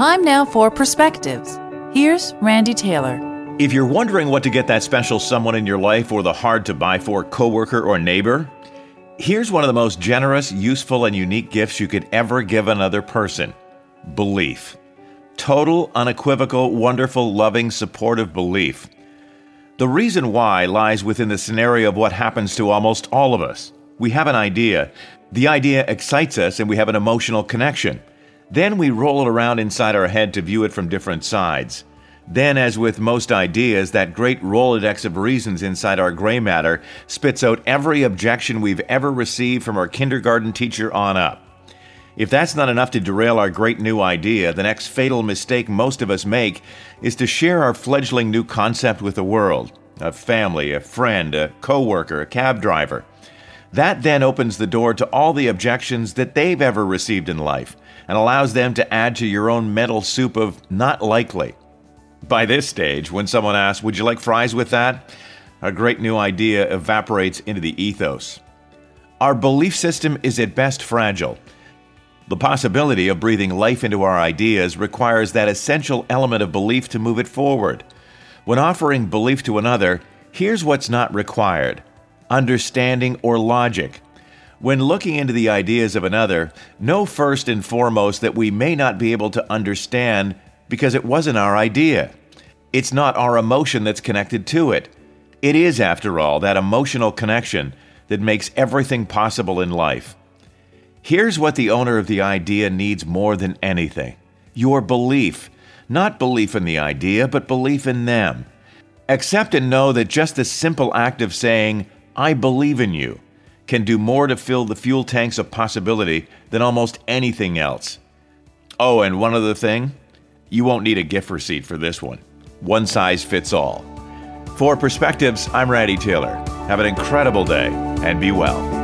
Time now for perspectives. Here's Randy Taylor. If you're wondering what to get that special someone in your life or the hard to buy for coworker or neighbor, here's one of the most generous, useful, and unique gifts you could ever give another person belief. Total, unequivocal, wonderful, loving, supportive belief. The reason why lies within the scenario of what happens to almost all of us. We have an idea. The idea excites us and we have an emotional connection. Then we roll it around inside our head to view it from different sides. Then, as with most ideas, that great Rolodex of reasons inside our gray matter spits out every objection we've ever received from our kindergarten teacher on up. If that's not enough to derail our great new idea, the next fatal mistake most of us make is to share our fledgling new concept with the world a family, a friend, a coworker, a cab driver. That then opens the door to all the objections that they've ever received in life and allows them to add to your own mental soup of not likely. By this stage, when someone asks, Would you like fries with that? a great new idea evaporates into the ethos. Our belief system is at best fragile. The possibility of breathing life into our ideas requires that essential element of belief to move it forward. When offering belief to another, here's what's not required understanding or logic. When looking into the ideas of another, know first and foremost that we may not be able to understand because it wasn't our idea. It's not our emotion that's connected to it. It is, after all, that emotional connection that makes everything possible in life. Here's what the owner of the idea needs more than anything your belief. Not belief in the idea, but belief in them. Accept and know that just the simple act of saying, I believe in you, can do more to fill the fuel tanks of possibility than almost anything else. Oh, and one other thing you won't need a gift receipt for this one. One size fits all. For Perspectives, I'm Randy Taylor. Have an incredible day and be well.